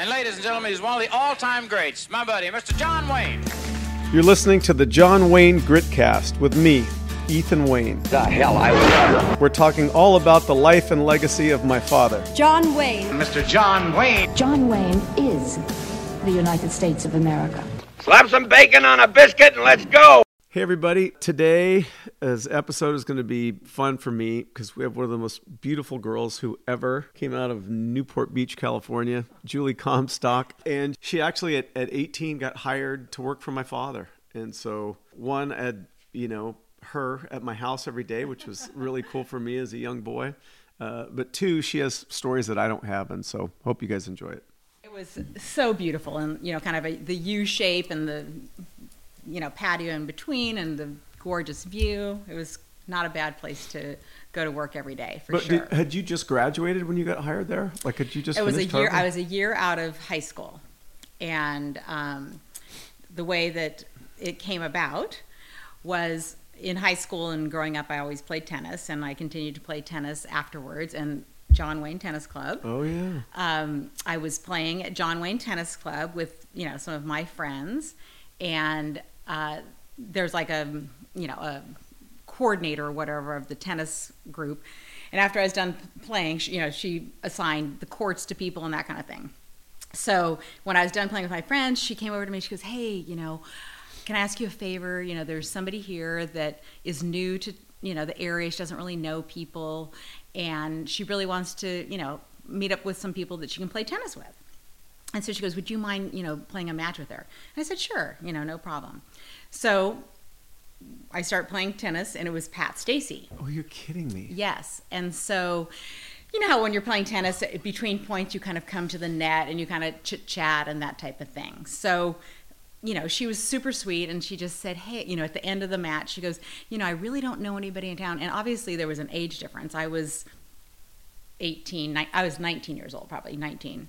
And ladies and gentlemen, he's one of the all-time greats, my buddy, Mr. John Wayne. You're listening to the John Wayne Gritcast with me, Ethan Wayne. The hell I was. We're talking all about the life and legacy of my father. John Wayne. Mr. John Wayne. John Wayne is the United States of America. Slap some bacon on a biscuit and let's go. Hey everybody, today's episode is going to be fun for me because we have one of the most beautiful girls who ever came out of Newport Beach, California, Julie Comstock. And she actually at, at 18 got hired to work for my father. And so one had, you know, her at my house every day, which was really cool for me as a young boy. Uh, but two, she has stories that I don't have. And so hope you guys enjoy it. It was so beautiful and, you know, kind of a, the U shape and the you know, patio in between and the gorgeous view. It was not a bad place to go to work every day for But sure. did, had you just graduated when you got hired there? Like, had you just it was a year. I was a year out of high school, and um, the way that it came about was in high school and growing up. I always played tennis, and I continued to play tennis afterwards. And John Wayne Tennis Club. Oh yeah. um, I was playing at John Wayne Tennis Club with you know some of my friends, and uh, there's like a you know a coordinator or whatever of the tennis group. And after I was done playing, she, you know, she assigned the courts to people and that kind of thing. So when I was done playing with my friends, she came over to me. She goes, "Hey, you know, can I ask you a favor? You know, there's somebody here that is new to you know the area. She doesn't really know people, and she really wants to you know meet up with some people that she can play tennis with." And so she goes, "Would you mind you know playing a match with her?" And I said, "Sure, you know, no problem." So I start playing tennis, and it was Pat Stacy. Oh, you're kidding me. Yes. And so, you know how when you're playing tennis, between points, you kind of come to the net and you kind of chit chat and that type of thing. So, you know, she was super sweet and she just said, Hey, you know, at the end of the match, she goes, You know, I really don't know anybody in town. And obviously, there was an age difference. I was 18, I was 19 years old, probably 19.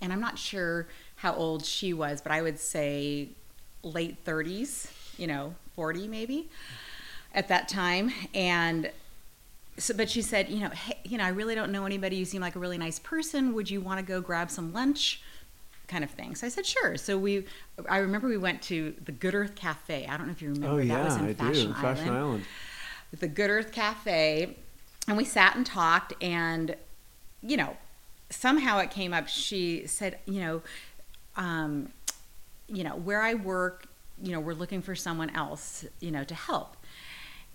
And I'm not sure how old she was, but I would say late 30s, you know, 40 maybe at that time. And so, but she said, you know, hey, you know, I really don't know anybody. You seem like a really nice person. Would you want to go grab some lunch? Kind of thing. So I said, sure. So we, I remember we went to the Good Earth Cafe. I don't know if you remember. Oh that was in I Fashion do. Fashion Island. the Good Earth Cafe, and we sat and talked, and you know, somehow it came up. She said, you know, um, you know, where I work, you know, we're looking for someone else, you know, to help.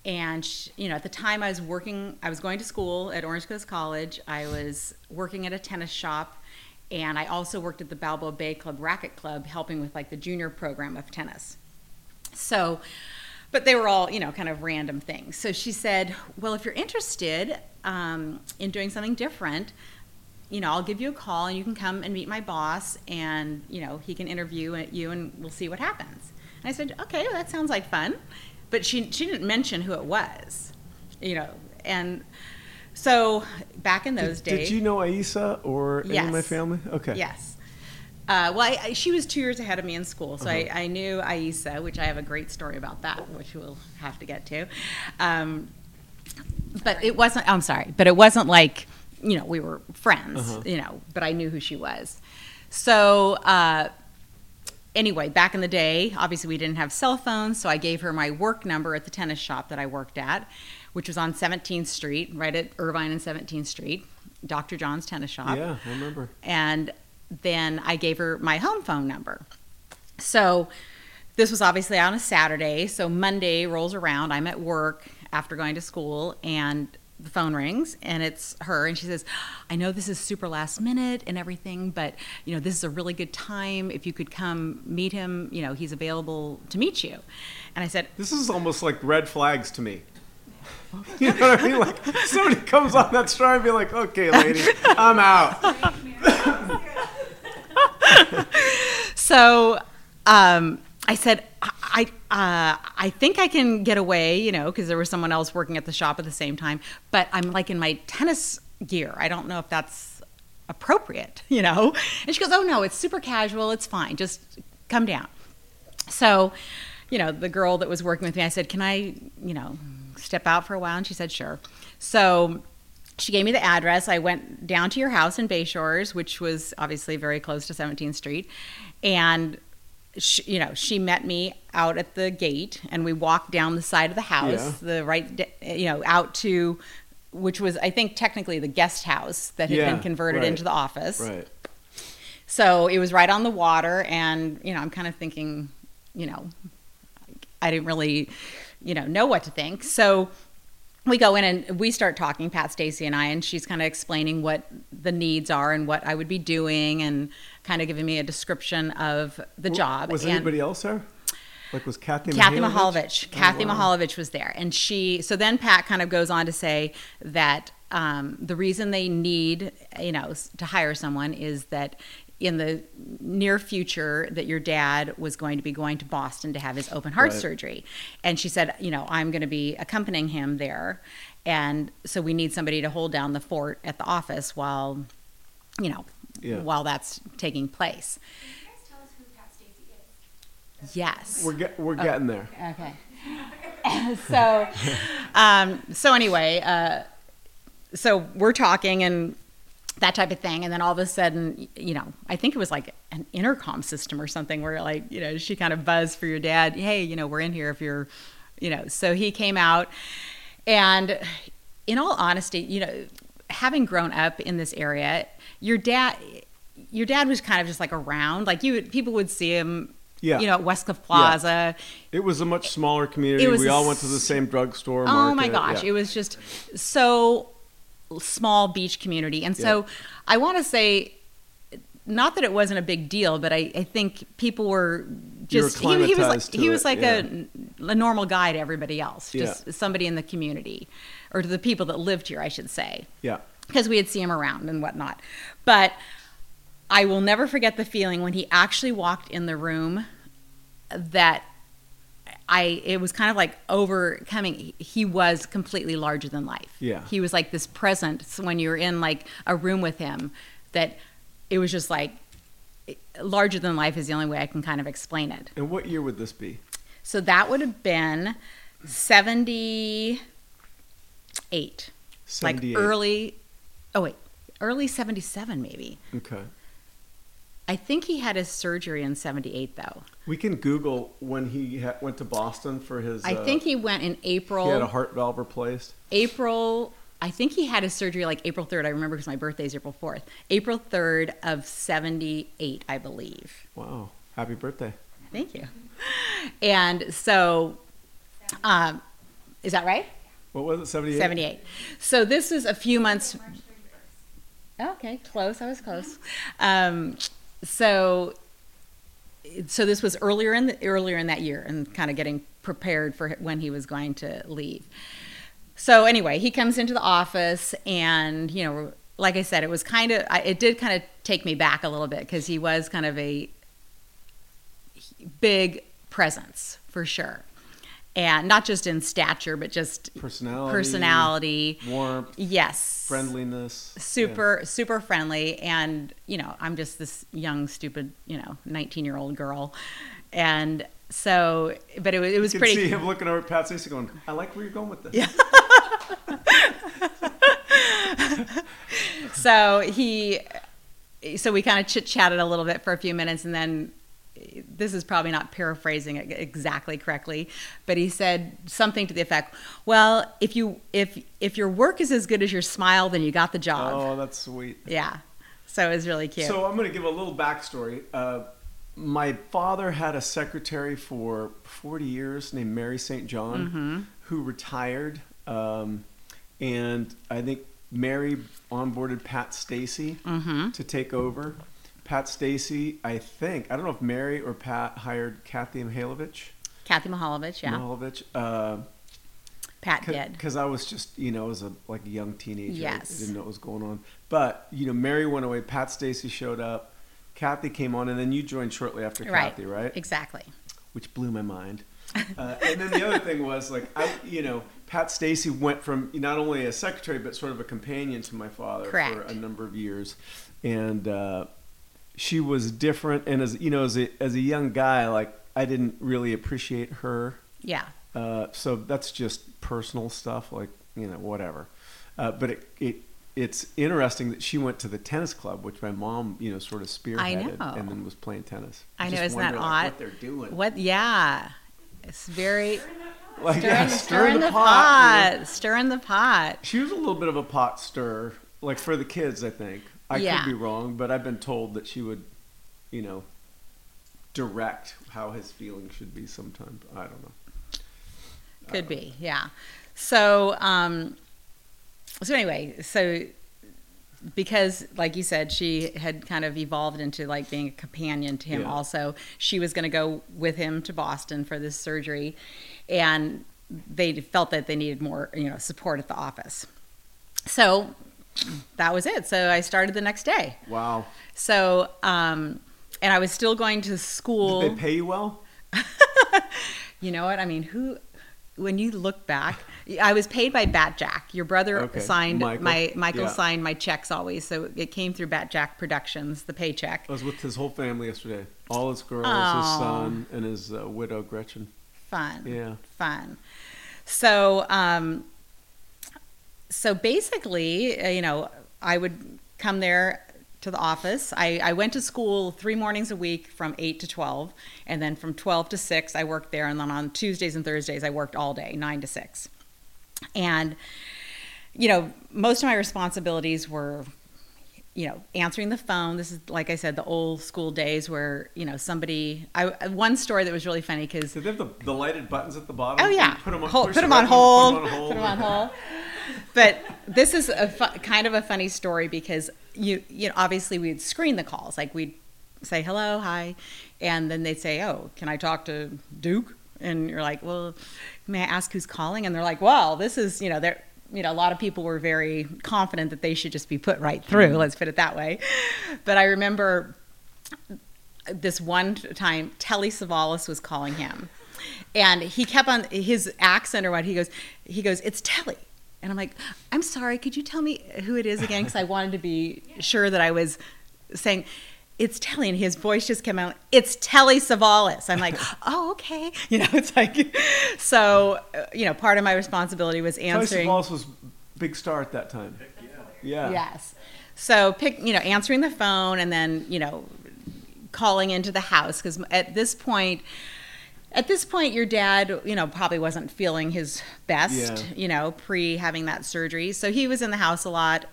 And sh you know, at the time I was working, I was going to school at Orange Coast College. I was working at a tennis shop, and I also worked at the Balboa Bay Club Racket Club, helping with like the junior program of tennis. So, but they were all, you know, kind of random things. So she said, Well, if you're interested um, in doing something different, you know, I'll give you a call and you can come and meet my boss and, you know, he can interview you and we'll see what happens. And I said, Okay, well, that sounds like fun. But she, she didn't mention who it was, you know, and so back in those Did, days. did you know Aissa or any of my family? Okay. Yes. Uh, well, I, I, she was two years ahead of me in school, so Uh-huh. I, I knew Aissa, which I have a great story about that, which we'll have to get to. Um, but it wasn't. I'm sorry, but it wasn't like you know we were friends, Uh-huh. you know. But I knew who she was. So uh, anyway, back in the day, obviously we didn't have cell phones, so I gave her my work number at the tennis shop that I worked at, which was on 17th Street, right at Irvine and 17th Street, Dr. John's Tennis Shop Yeah, I remember. and then I gave her my home phone number. So this was obviously on a Saturday. So Monday rolls around. I'm at work after going to school, and the phone rings, and it's her, and she says, "I know this is super last minute and everything, but you know this is a really good time. If you could come meet him, you know he's available to meet you." And I said, This is almost like red flags to me. You know what I mean? Like somebody comes on that story and be like, "Okay, lady, I'm out." so um, I said, I, uh, I think I can get away, you know, because there was someone else working at the shop at the same time, but I'm like in my tennis gear. I don't know if that's appropriate, you know? And she goes, Oh, no, it's super casual. It's fine. Just come down. So, you know, the girl that was working with me, I said, Can I, you know, step out for a while? And she said, Sure. So she gave me the address. I went down to your house in Bay Shores, which was obviously very close to 17th Street, and she, you know she met me out at the gate, and we walked down the side of the house, Yeah. the right, you know, out to which was I think technically the guest house that had Yeah, been converted right. into the office. Right. So it was right on the water, and you know, I'm kind of thinking, you know, I didn't really, you know, know what to think. So we go in and we start talking, Pat Stacy and I, and she's kind of explaining what the needs are and what I would be doing, and kind of giving me a description of the job. Was and anybody else there? Like was Kathy? Kathy Mihalovich? Mahalovich. Oh, Kathy wow. Mahalovich was there, and she. So then Pat kind of goes on to say that um, the reason they need, you know, to hire someone is that in the near future that your dad was going to be going to Boston to have his open heart Right. surgery, and she said, you know, I'm going to be accompanying him there, and so we need somebody to hold down the fort at the office while, you know, Yeah. while that's taking place. Yes. We're get, Oh. we're getting there. Okay. so, um, so anyway, uh, so we're talking and that type of thing, and then all of a sudden, you know, I think it was like an intercom system or something where like, you know, she kind of buzzed for your dad. Hey, you know, we're in here if you're, you know. So he came out, and in all honesty, you know, having grown up in this area, your dad, your dad was kind of just like around, like you, people would see him. Yeah. You know, at Westcliff Plaza. It was a much smaller community. We all went to the same drugstore. Oh my gosh, yeah. it was just so small beach community. And so Yeah. I want to say not that it wasn't a big deal, but I, I think people were just he, he was like he was like yeah. a, a normal guy to everybody else, Yeah. just somebody in the community or to the people that lived here, I should say Yeah. Because we had seen him around and whatnot. But I will never forget the feeling when he actually walked in the room that I it was kind of like overcoming. He- He was completely larger than life. Yeah. he was like this presence when you're in like a room with him that it was just like larger than life is the only way I can kind of explain it. And what year would this be? So that would have been seventy eight, like early. Oh wait, early seventy seven maybe. Okay. I think he had his surgery in 78 though. We can Google when he ha- went to Boston for his. I uh, think he went in April. he had a heart valve replaced. April. I think he had his surgery like April 3rd. I remember because my birthday is April 4th. April 3rd of 78, I believe. Wow. Happy birthday. Thank you. And so, um, is that right? What was it? 78? 78. So this is a few months. Okay, close. I was close. Um, so, so this was earlier in the earlier in that year, and kind of getting prepared for when he was going to leave. So anyway, he comes into the office, and you know, like I said, it was kind of it did kind of take me back a little bit because he was kind of a big presence for sure, and not just in stature, but just Personality. personality. Warmth. Yes, Friendliness. super super friendly and you know i'm just this young stupid you know 19 year old girl and so but it, was- it was You can pretty see him looking over at Pat Stacy going, I like where you're going with this. Yeah. so he so we kind of chit chatted a little bit for a few minutes and then this is probably not paraphrasing it exactly correctly but he said something to the effect well if you if if your work is as good as your smile then you got the job Oh, that's sweet. yeah so it was really cute So I'm going to give a little backstory. Uh, my father had a secretary for 40 years named Mary St. John, Mm-hmm. who retired, um, and I think Mary onboarded Pat Stacy Mm-hmm. to take over. Pat Stacy, I think, I don't know if Mary or Pat hired Kathy Mihalovich. kathy mahalovich yeah Mihalovich, uh, pat did because I was just, you know, as a like a young teenager, Yes. I didn't know what was going on. But you know, Mary went away. Pat Stacy showed up. Kathy came on, and then you joined shortly after right Kathy, right? exactly Which blew my mind. Uh, and then the other thing was like I, you know, Pat Stacy went from not only a secretary but sort of a companion to my father for a number of years, and uh, she was different. And as you know, as a as a young guy, like I didn't really appreciate her. yeah Uh, so that's just personal stuff, like you know, whatever. Uh, but it, it it's interesting that she went to the tennis club, which my mom, you know, sort of spearheaded, and then was playing tennis. I know, just isn't that wonder, like, odd? what they're doing? What? Yeah, it's very Like, stirring, yeah, stirring the, you pot, know. stirring the pot. She was a little bit of a pot stirrer, like for the kids. I think I Yeah. could be wrong, but I've been told that she would, you know, direct how his feelings should be. Sometimes I don't know. Could be, yeah. So, um, so anyway, so because, like you said, she had kind of evolved into like being a companion to him. Yeah. Also, she was going to go with him to Boston for this surgery, and they felt that they needed more, you know, support at the office. So that was it. So I started the next day. Wow. So, um, and I was still going to school. Did they pay you well? You know what? I mean, who, when you look back, I was paid by Batjac. Your brother Okay, signed Michael. my, Michael Yeah. signed my checks always. So it came through Batjac Productions, the paycheck. I was with his whole family yesterday. All his girls, his son, and his uh, widow Gretchen. Fun. Yeah. Fun. So, um, so basically, uh, you know, I would come there to the office. I, I went to school three mornings a week from 8 to 12. And then from 12 to 6, I worked there. And then on Tuesdays and Thursdays, I worked all day, 9 to 6. And, you know, most of my responsibilities were, you know, answering the phone. This is, like I said, the old school days where, you know, somebody, I, one story that was really funny because Did they have the, the lighted buttons at the bottom? Oh yeah, Put them on, Hold- put the 'em on hold. Put them on hold. Put 'em on hold. But this is a fu- kind of a funny story because you you know obviously we'd screen the calls like we'd say hello hi, and then they'd say oh can I talk to Duke and you're like well may I ask who's calling and they're like well this is you know they're you know a lot of people were very confident that they should just be put right through mm-hmm. let's put it that way, but I remember this one time Telly Savalas was calling him. And he kept on his accent or what he goes he goes it's Telly. And I'm like I'm sorry could you tell me who it is again? Because I wanted to be sure that I was saying it's Telly and his voice just came out it's Telly Savalas I'm like oh okay you know it's like so uh, you know part of my responsibility was Tyson answering Wallace was big star at that time. Yeah. Yes. So pick, you know, answering the phone and then, you know, calling into the house because at this point, at this point, your dad, you know, probably wasn't feeling his best, Yeah. you know, pre having that surgery. So he was in the house a lot.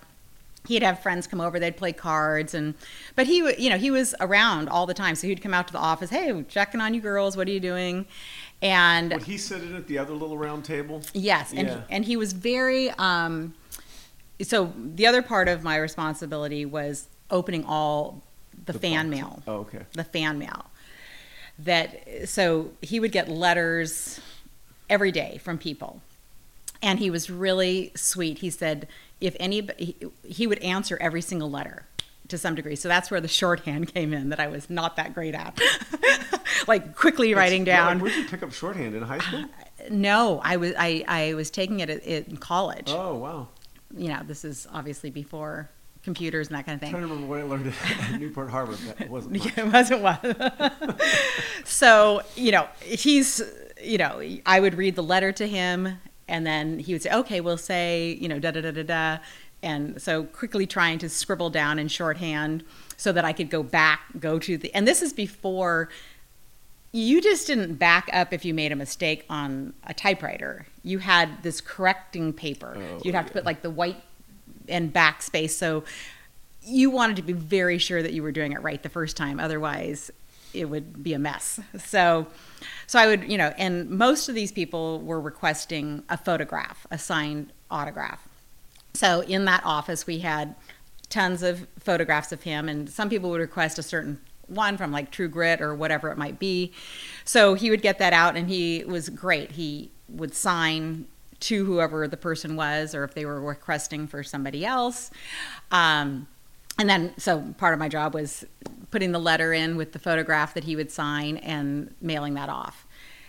He'd have friends come over, they'd play cards, and but he, you know, he was around all the time. So he'd come out to the office, hey, checking on you girls, what are you doing? And Would he sit in at the other little round table? Yes, and Yeah. and he was very. Um, so the other part of my responsibility was opening all the, The fan box. mail, Oh, okay. the fan mail. That so he would get letters every day from people, and he was really sweet. He said if any, he, he would answer every single letter to some degree. So that's where the shorthand came in that I was not that great at, like quickly writing Yeah, down. like, where'd you pick up shorthand in high school? Uh, no, I was I, I was taking it at- in college. Oh wow! You know, this is obviously before computers and that kind of thing. I'm trying to remember what I learned at Newport Harbor. That wasn't much. it wasn't one. so you know, he's you know, I would read the letter to him, and then he would say, "Okay, we'll say you know da da da da da," and so quickly trying to scribble down in shorthand so that I could go back, go to the, and this is before. You just didn't back up if you made a mistake on a typewriter. You had this correcting paper. Oh, You'd have to put like the white and backspace. So you wanted to be very sure that you were doing it right the first time. Otherwise, it would be a mess. So, so I would, you know, and most of these people were requesting a photograph, a signed autograph. So in that office, we had tons of photographs of him, and some people would request a certain one from like True Grit or whatever it might be. So he would get that out, and he was great. He would sign to whoever the person was, or if they were requesting for somebody else. Um, and then, so part of my job was putting the letter in with the photograph that he would sign and mailing that off.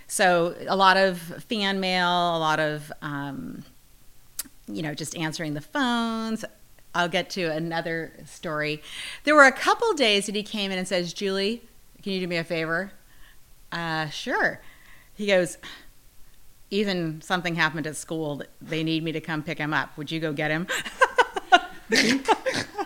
So a lot of fan mail, a lot of um, you know, just answering the phones. I'll get to another story. There were a couple days that he came in and says, Julie, can you do me a favor? Uh, sure. He goes, even something happened at school they need me to come pick him up. Would you go get him?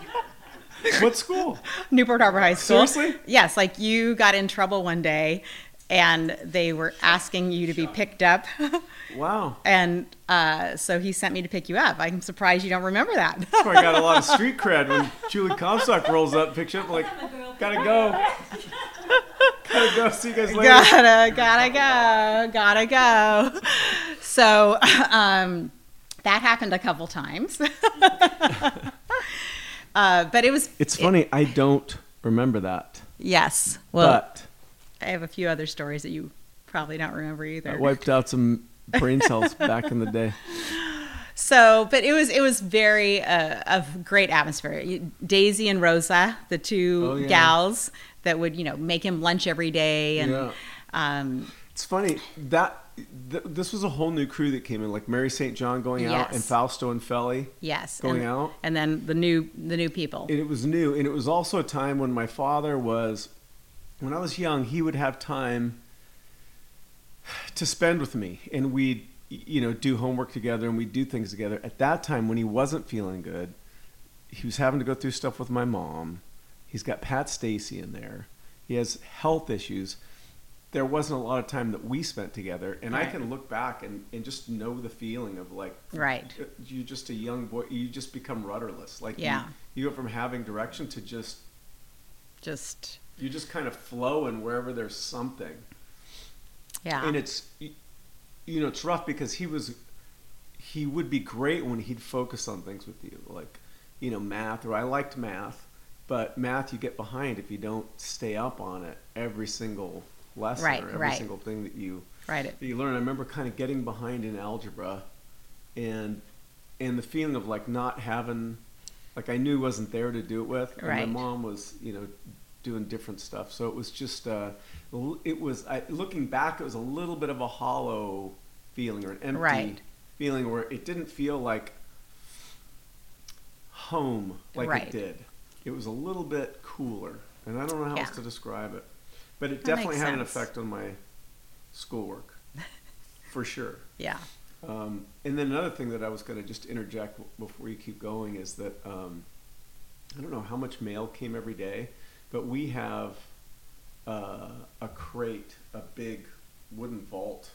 What school? Newport Harbor High School. Seriously? Yes, like you got in trouble one day and they were asking you to be picked up. Wow. and uh, so he sent me to pick you up. I'm surprised you don't remember that. That's why I got a lot of street cred when Julie Comstock rolls up, picks you up, like, gotta go. gotta go. See you guys later. gotta, gotta go, gotta go. So um, that happened a couple times. Uh, but it was, It's funny, I don't remember that. yes. Well, but I have a few other stories that you probably don't remember either. I wiped out some brain cells back in the day. So, but it was it was very uh, a great atmosphere. Daisy and Rosa, the two Oh, yeah. gals that would you know make him lunch every day, and Yeah. um, It's funny that th- this was a whole new crew that came in, like Mary St. John going out and Fausto and Felly. yes, Going and, out? and then the new the new people. And it was new, and it was also a time when my father was, when I was young, he would have time to spend with me, and we'd, you know, do homework together and we'd do things together. At that time, when he wasn't feeling good, he was having to go through stuff with my mom. He's got Pat Stacy in there. He has health issues. There wasn't a lot of time that we spent together, and I can look back and, and just know the feeling of like, Right. Uh, you're just a young boy, you just become rudderless. Like, you- Yeah. you go from having direction to just Just you just kind of flow in wherever there's something yeah, and it's you know it's rough because he was he would be great when he'd focus on things with you like you know math or i liked math but math you get behind if you don't stay up on it every single lesson Right, or every right. single thing that you right. that you learn i remember kind of getting behind in algebra and and the feeling of like not having like i knew wasn't there to do it with and Right. my mom was you know doing different stuff so it was just uh it was I, looking back it was a little bit of a hollow feeling or an empty Right. feeling where it didn't feel like home like Right. it did it was a little bit cooler and i don't know how Yeah. else to describe it but it That definitely had an effect on my schoolwork for sure. Yeah, um, and then another thing that I was going to just interject before you keep going is that um, I don't know how much mail came every day, but we have uh, a crate, a big wooden vault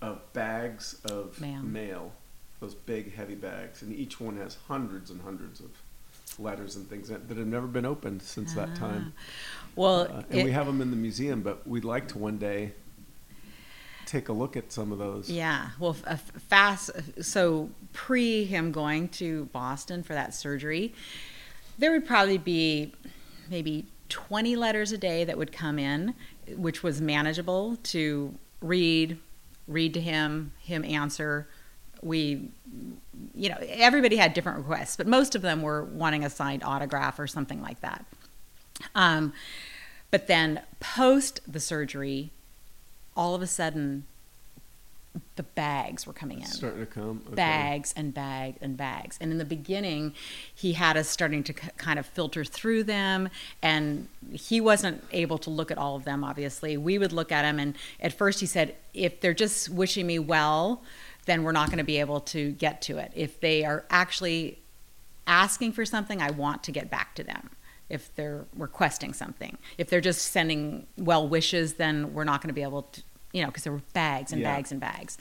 of bags of Mail. mail, those big heavy bags, and each one has hundreds and hundreds of letters and things that, that have never been opened since that ah. time. well, Uh, and it- we have them in the museum, but we'd like to one day take a look at some of those. Yeah, well, f- uh, fast. Uh, so pre him going to Boston for that surgery, there would probably be maybe 20 letters a day that would come in, which was manageable to read, read to him, him answer. We, you know, everybody had different requests, but most of them were wanting a signed autograph or something like that. Um, but then post the surgery, all of a sudden, the bags were coming in Starting to come. Okay. bags and bags and bags. And in the beginning, he had us starting to kind of filter through them, and he wasn't able to look at all of them, obviously. We would look at them, and at first he said, if they're just wishing me well, then we're not going to be able to get to it. If they are actually asking for something, I want to get back to them. If they're requesting something, if they're just sending well wishes, then we're not going to be able to, you know, because there were bags and Yeah. bags and bags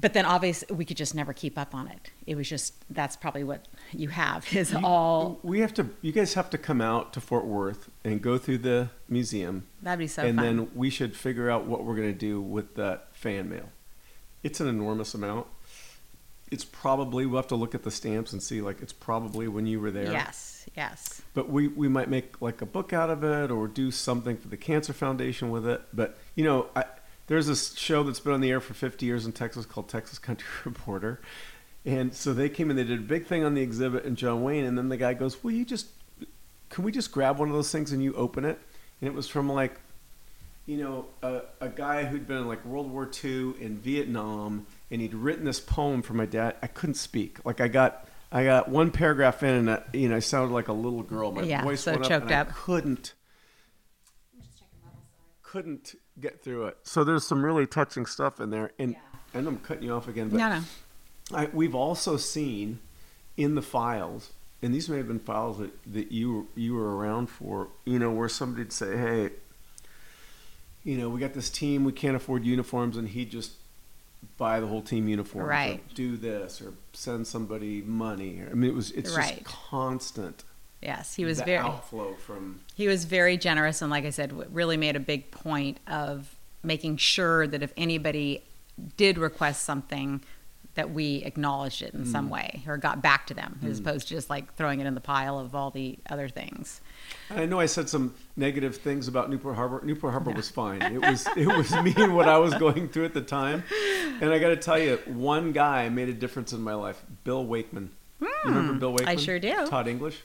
but then obviously we could just never keep up on it. It was just that's probably what you have is all We have to. You guys have to come out to Fort Worth and go through the museum, that'd be so and fun. then we should figure out what we're going to do with that fan mail. It's an enormous amount. It's probably we'll have to look at the stamps and see. Like it's probably when you were there. yes, yes, But we we might make like a book out of it or do something for the Cancer Foundation with it. But you know, I, there's this show that's been on the air for 50 years in Texas called Texas Country Reporter. And so they came and they did a big thing on the exhibit and John Wayne and then the guy goes, "Will you just can we just grab one of those things and you open it?" And it was from like you know, a, a guy who'd been in like World War II in Vietnam, and he'd written this poem for my dad. I couldn't speak. Like I got, I got one paragraph in, and I, you know, I sounded like a little girl. My Yeah, voice so went choked up, and up. I couldn't, couldn't get through it. So there's some really touching stuff in there, and and I'm cutting you off again, but No, no. I, we've also seen in the files, and these may have been files that, that you you were around for, you know, where somebody'd say, "Hey, you know, we got this team, we can't afford uniforms," and he'd just buy the whole team uniforms, or Right. do this, or send somebody money. I mean, it was it's Right. just constant. Yes, he was very outflow from he was very generous, and like I said, really made a big point of making sure that if anybody did request something, that we acknowledged it in Mm. some way or got back to them, as opposed to just like throwing it in the pile of all the other things. I know I said some negative things about Newport Harbor. Newport Harbor was fine. It was it was me and what I was going through at the time. And I got to tell you, one guy made a difference in my life. Bill Wakeman. You remember Bill Wakeman? I sure do. Taught English.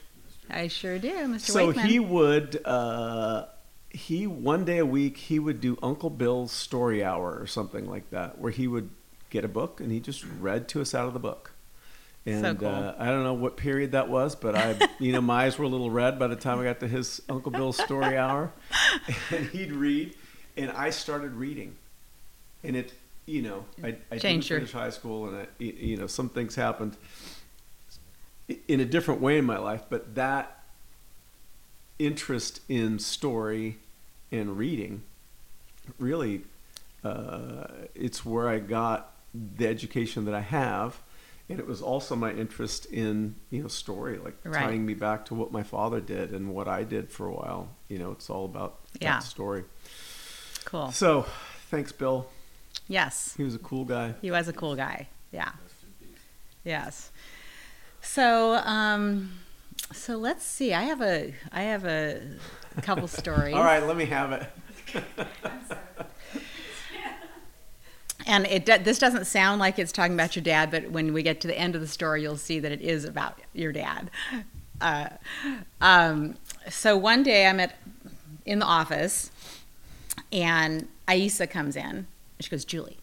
I sure do, Mr. So Wakeman. he would uh, he one day a week he would do Uncle Bill's story hour or something like that, where he would get a book and he just read to us out of the book. And cool. uh, I don't know what period that was, but I, you know, my eyes were a little red by the time I got to his Uncle Bill's story hour, and he'd read, and I started reading, and it, you know, I, I didn't your- finish high school, and I, you know, some things happened in a different way in my life, but that interest in story and reading really uh, it's where I got the education that I have and it was also my interest in you know story like Right. tying me back to what my father did and what I did for a while you know it's all about Yeah. that story cool. so thanks Bill Yes. he was a cool guy He was a cool guy. Yeah. Yes. So, um, so let's see. I have a, I have a couple stories. all right let me have it And it this doesn't sound like it's talking about your dad, but when we get to the end of the story, you'll see that it is about your dad. Uh, um, so one day I'm at in the office, and Aissa comes in. And she goes, "Julie,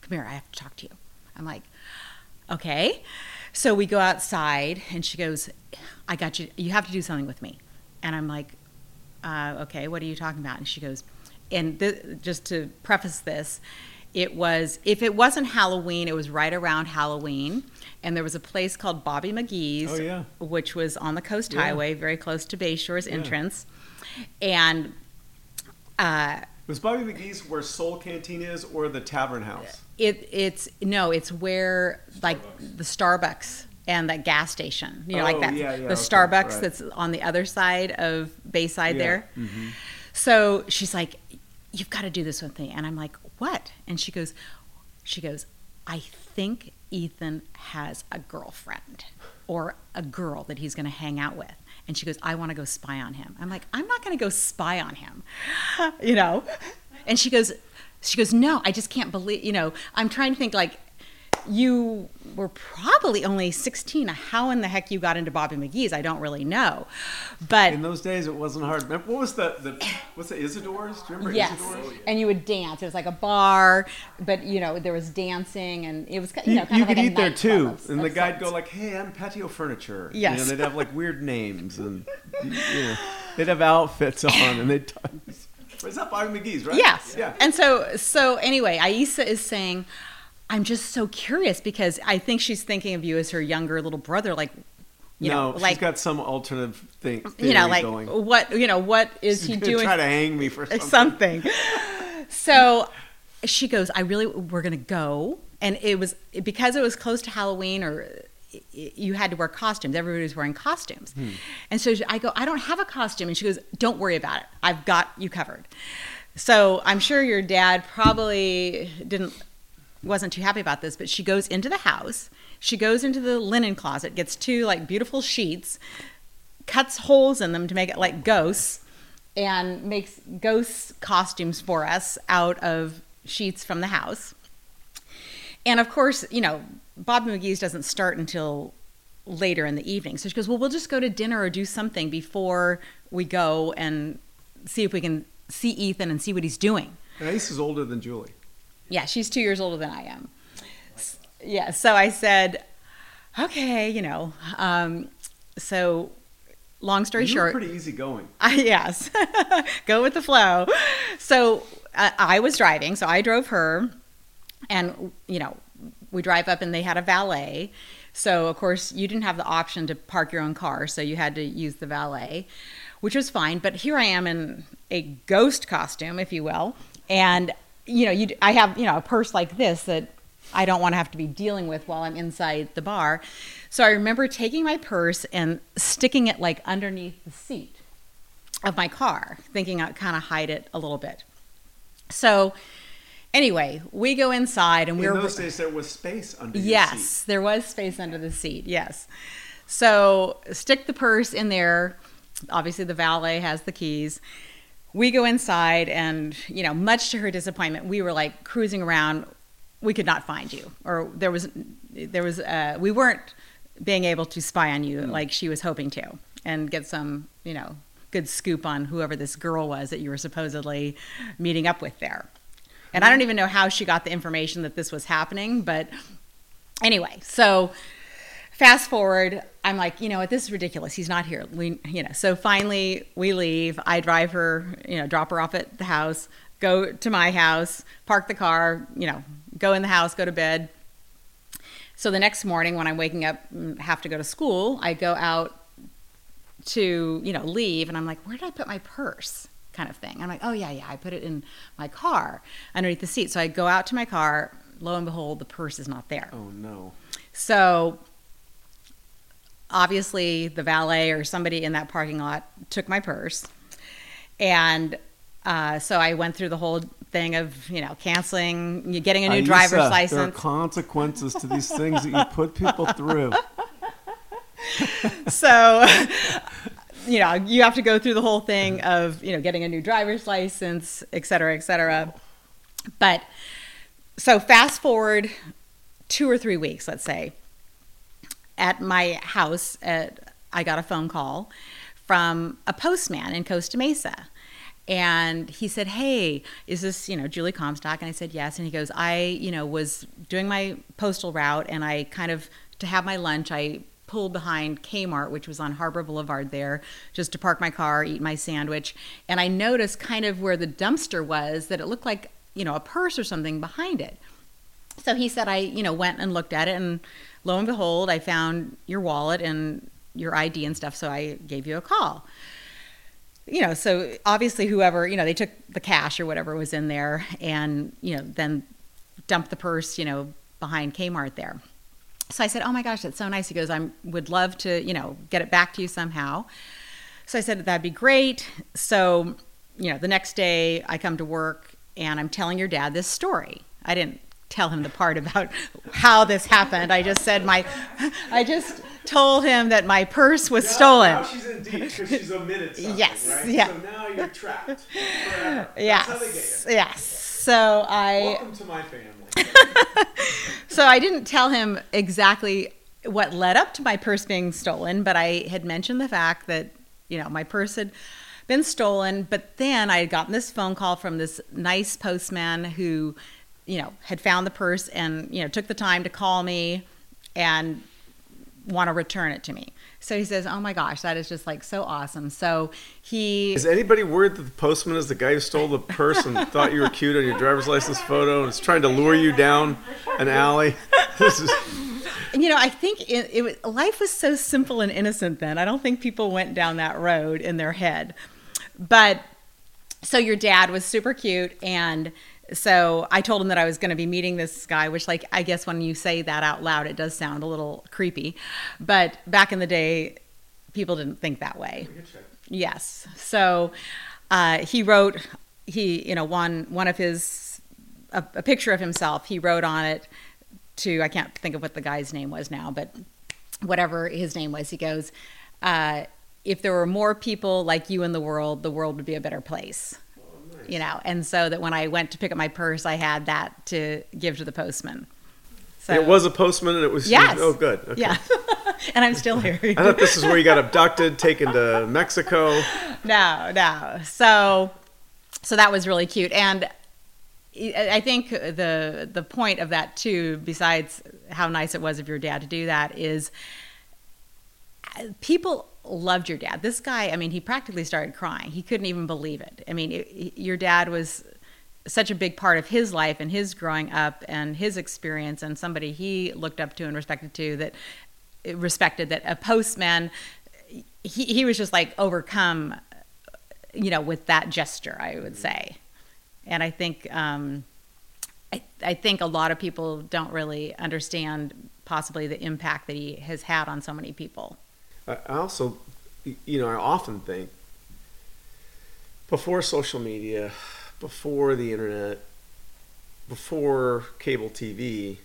come here. I have to talk to you." I'm like, "Okay." So we go outside, and she goes, "I got you. You have to do something with me." And I'm like, uh, okay, what are you talking about? And she goes, and th- just to preface this, it was, if it wasn't Halloween, it was right around Halloween. And there was a place called Bobby McGee's, Oh, yeah. which was on the Coast Yeah. Highway, very close to Bayshore's Yeah. entrance. And uh, was Bobby McGee's where Soul Canteen is or the Tavern House it, it's, no, it's where, like, the Starbucks and that gas station, you know, Oh, like that, yeah, yeah, the okay, Starbucks right. that's on the other side of Bayside Yeah, there. mhm. So she's like, "You've got to do this with me," and I'm like, "What?" And she goes, "She goes, I think Ethan has a girlfriend or a girl that he's going to hang out with." And she goes, "I want to go spy on him." I'm like, "I'm not going to go spy on him," you know. And she goes, "She goes, no, I just can't believe." You know, I'm trying to think like. You were probably only 16. How in the heck you got into Bobby McGee's, I don't really know. But In those days, it wasn't hard. What was the, the what's the Isidore's? Do you remember Yes, Isidore's? Oh, and you would dance. It was like a bar, but you know there was dancing, and it was you You, know kind you of like could a eat there too, of- and the of guy'd go like, "Hey, I'm Patio Furniture." Yes. you know, they'd have like weird names, and you know, they'd have outfits on, and they'd. Talk. Is that Bobby McGee's, right? Yes. Yeah. And so so anyway, Aissa is saying, I'm just so curious because I think she's thinking of you as her younger little brother, like you no, know, like she's got some alternative thing. you know, like going. what you know, what is She's he gonna doing? Try to hang me for something. something. so she goes, I really, we're going to go. And it was because it was close to Halloween or you had to wear costumes. Everybody was wearing costumes. Hmm. And so I go, I don't have a costume. And she goes, Don't worry about it. I've got you covered. So I'm sure your dad probably didn't wasn't too happy about this, but she goes into the house. She goes into the linen closet, gets two like beautiful sheets, cuts holes in them to make it like ghosts, and makes ghost costumes for us out of sheets from the house. And of course, you know, Bob McGee's doesn't start until later in the evening. So she goes, Well, we'll just go to dinner or do something before we go and see if we can see Ethan and see what he's doing. And Ace is older than Julie. Yeah, she's two years older than I am. Yeah, so I said, okay, you know. Um, so, long story You short, pretty easygoing. I, yes, go with the flow. So I I was driving, so I drove her, and you know we drive up and they had a valet so of course you didn't have the option to park your own car so you had to use the valet which was fine but here i am in a ghost costume if you will and you know you i have you know a purse like this that i don't want to have to be dealing with while i'm inside the bar so i remember taking my purse and sticking it like underneath the seat of my car thinking i'd kind of hide it a little bit so anyway we go inside and In we're those days, there was space under Yes, there was space under the seat. Yes. So stick the purse in there. Obviously, the valet has the keys. We go inside, and you know, much to her disappointment, we were like cruising around. We could not find you, or there was, there was, uh, we weren't being able to spy on you like she was hoping to, and get some, you know, good scoop on whoever this girl was that you were supposedly meeting up with there. And I don't even know how she got the information that this was happening, but anyway, so fast forward, I'm like, you know what, this is ridiculous. He's not here. We, you know, so finally we leave. I drive her, you know, drop her off at the house, go to my house, park the car, you know, go in the house, go to bed. So the next morning when I'm waking up, have to go to school, I go out to, you know, leave and I'm like, where did I put my purse? Kind of thing. I'm like, oh yeah, yeah, I put it in my car underneath the seat. So I go out to my car, lo and behold, the purse is not there. Oh no. So obviously, the valet or somebody in that parking lot took my purse. And uh, so I went through the whole thing of, you know, canceling, getting a new Aissa, driver's There are license. consequences to these things that you put people through. so you know you have to go through the whole thing of you know getting a new driver's license et cetera et cetera but so fast forward two or three weeks let's say at my house at, i got a phone call from a postman in costa mesa and he said hey is this you know julie comstock and i said yes and he goes i you know was doing my postal route and i kind of to have my lunch i pulled behind Kmart, which was on Harbor Boulevard there, just to park my car, eat my sandwich. And I noticed kind of where the dumpster was that it looked like, you know, a purse or something behind it. So he said, I, you know, went and looked at it, and lo and behold, I found your wallet and your ID and stuff. So I gave you a call. You know, so obviously, whoever, you know, they took the cash or whatever was in there and, you know, then dumped the purse, you know, behind Kmart there so I said, "Oh my gosh, that's so nice." He goes, "I would love to, you know, get it back to you somehow." So I said, "That'd be great." So, you know, the next day I come to work and I'm telling your dad this story. I didn't tell him the part about how this happened. I just said my I just told him that my purse was stolen. Now she's in deep because she's omitted something, Yes, right? yeah. So now you're trapped. Forever. Yes. Yes. So. I Welcome to my family. So I didn't tell him exactly what led up to my purse being stolen, but I had mentioned the fact that, you know, my purse had been stolen. But then I had gotten this phone call from this nice postman who, you know, had found the purse and, you know, took the time to call me and want to return it to me. So he says, Oh my gosh, that is just like so awesome. So he Is anybody worried that the postman is the guy who stole the purse and thought you were cute on your driver's license photo and is trying to lure you down an alley? This is you know, I think it, it was, life was so simple and innocent then. I don't think people went down that road in their head. But so your dad was super cute and so I told him that I was going to be meeting this guy, which, like, I guess when you say that out loud, it does sound a little creepy. But back in the day, people didn't think that way. Yes. So uh, he wrote, he, you know, one one of his a, a picture of himself. He wrote on it to I can't think of what the guy's name was now, but whatever his name was, he goes, uh, "If there were more people like you in the world, the world would be a better place." You know, and so that when I went to pick up my purse, I had that to give to the postman. So it was a postman and it was yes, oh good. Okay. yeah, and I'm still here. I thought this is where you got abducted, taken to Mexico. no, no. So, so that was really cute, and I I think the the point of that too, besides how nice it was of your dad to do that, is uh, people loved your dad. This guy, I mean, he practically started crying. He couldn't even believe it. I mean, it, your dad was such a big part of his life and his growing up and his experience and somebody he looked up to and respected to that respected that a postman he, he was just like overcome you know with that gesture i would say and i think um, I, I think a lot of people don't really understand possibly the impact that he has had on so many people I also, you know, I often think before social media, before the internet, before cable TV,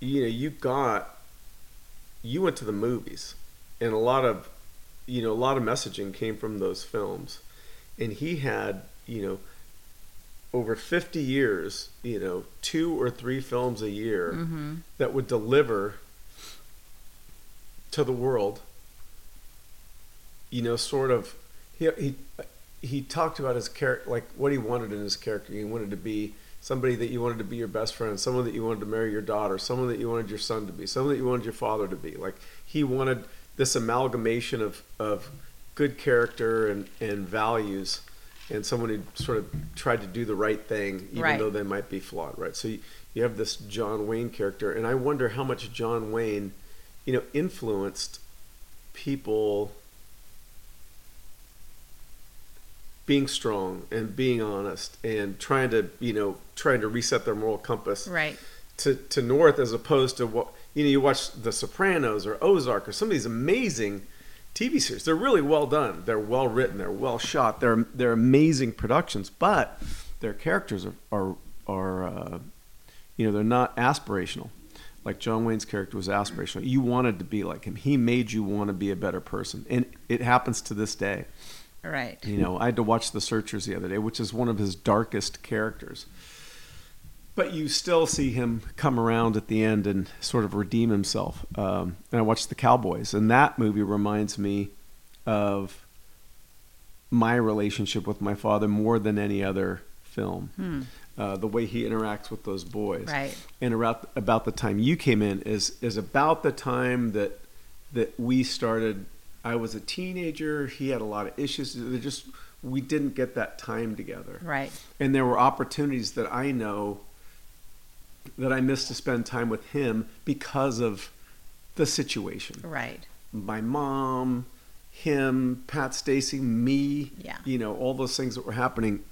you know, you got, you went to the movies, and a lot of, you know, a lot of messaging came from those films, and he had, you know, over 50 years, you know, two or three films a year mm-hmm. that would deliver to the world you know sort of he he he talked about his character like what he wanted in his character. He wanted to be somebody that you wanted to be your best friend someone that you wanted to marry your daughter someone that you wanted your son to be someone that you wanted your father to be. Like he wanted this amalgamation of of good character and and values and someone who sort of tried to do the right thing even Right. though they might be flawed right? So you, you have this john wayne character and i wonder how much john wayne you know influenced people being strong and being honest and trying to you know trying to reset their moral compass right. to to north as opposed to what you know you watch the sopranos or ozark or some of these amazing tv series. They're really well done. They're well written. They're well shot. They're they're amazing productions but their characters are are, are uh, you know they're not aspirational like john wayne's character was aspirational you wanted to be like him he made you want to be a better person and it happens to this day right you know, I had to watch The Searchers the other day, which is one of his darkest characters. But you still see him come around at the end and sort of redeem himself. Um, and I watched The Cowboys, and that movie reminds me of my relationship with my father more than any other film. Uh, the way he interacts with those boys, Right. And about about the time you came in is is about the time that that we started. I was a teenager. He had a lot of issues. They just we didn't get that time together, right and there were opportunities that I know that I missed to spend time with him because of the situation. right My mom, him, Pat Stacy, me, Yeah. you know, all those things that were happening.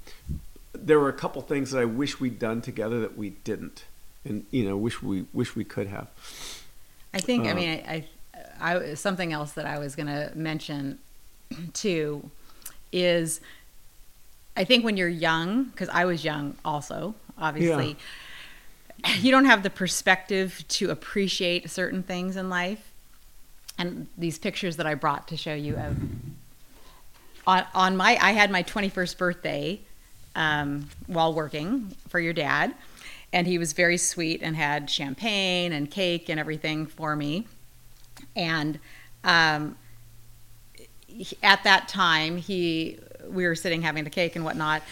There were a couple things that I wish we'd done together that we didn't, and you know, wish we wish we could have. I think. I Uh, mean, I, I, I something else that I was going to mention too is I think when you're young, because I was young also, obviously, you don't have the perspective to appreciate certain things in life. And these pictures that I brought to show you of on on my I had my 21st birthday um, while working for your dad, and he was very sweet and had champagne and cake and everything for me. And um, at that time, he we were sitting having the cake and whatnot.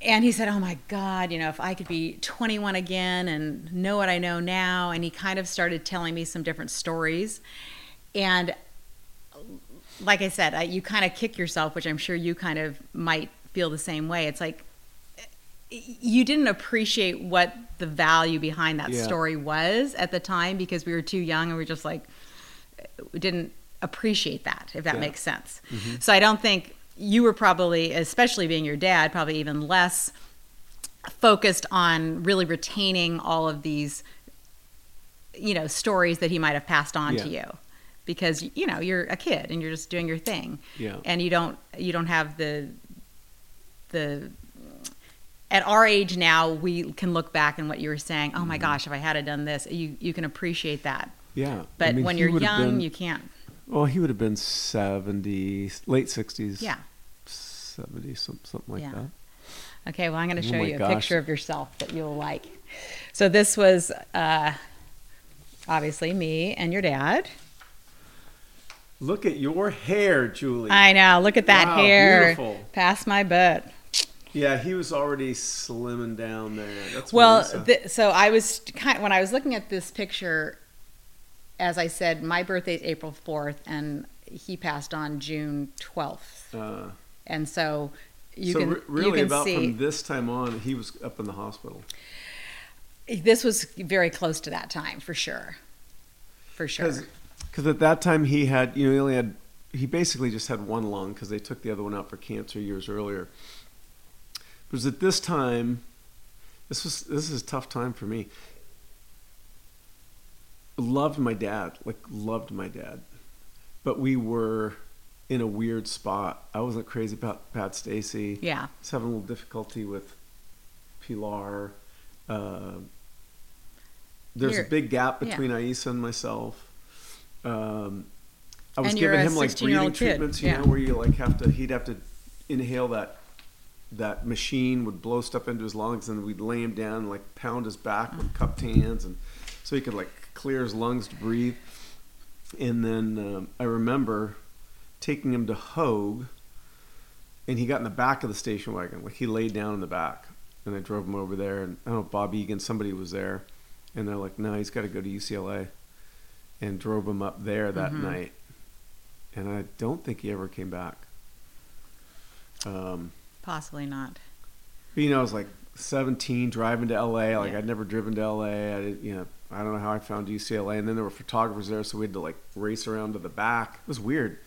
And he said, "Oh my God, you know, if I could be 21 again and know what I know now." And he kind of started telling me some different stories, and like I said, you kind of kick yourself, which I'm sure you kind of might feel the same way. It's like you didn't appreciate what the value behind that Yeah. story was at the time because we were too young and we just like we didn't appreciate that if that Yeah. makes sense. Mm-hmm. So I don't think you were probably especially being your dad probably even less focused on really retaining all of these you know stories that he might have passed on to you because you know you're a kid and you're just doing your thing Yeah. and you don't you don't have the the at our age now we can look back and what you were saying oh Mm-hmm. my gosh if i had done this you you can appreciate that Yeah, but I mean, when you're young been- you can't well, he would have been seventy, late sixties. yeah seventy, some, something like Yeah. that. okay well i'm going to Oh show my you a gosh. picture of yourself that you'll like so this was uh obviously me and your dad Look at your hair, Julie. i know look at that Wow, hair beautiful. past my butt yeah, he was already slimming down there. That's Well, so I was kind when I was looking at this picture. As I said, my birthday is April fourth, and he passed on June twelfth, uh, and so you so can re- really, you can about see from this time on, he was up in the hospital. this was very close to that time for sure, for sure. Because at that time he had, you know, he only had, he basically just had one lung because they took the other one out for cancer years earlier. It was at this time, this was this is a tough time for me. Loved my dad, like loved my dad, but we were in a weird spot. I wasn't crazy about Pat Stacy. Yeah. I was having a little difficulty with Pilar. Uh, there's You're- a big gap yeah. between Aissa and myself. Um, I was giving him like breathing treatments, you yeah. know, where you like have to, he'd have to inhale that that machine would blow stuff into his lungs, and we'd lay him down, and, like pound his back with cupped hands, and so he could like clear his lungs to breathe. And then um, I remember taking him to Hoag, and he got in the back of the station wagon, like he laid down in the back, and I drove him over there, and I don't know Bob Egan, somebody was there, and they're like, no, he's got to go to UCLA, and drove him up there that night, and I don't think he ever came back. Um, Possibly not. but, you know, I was like 17, driving to LA. Like Yeah. I'd never driven to LA. I did, you know, I don't know how I found UCLA. And then there were photographers there, so we had to like race around to the back. It was weird,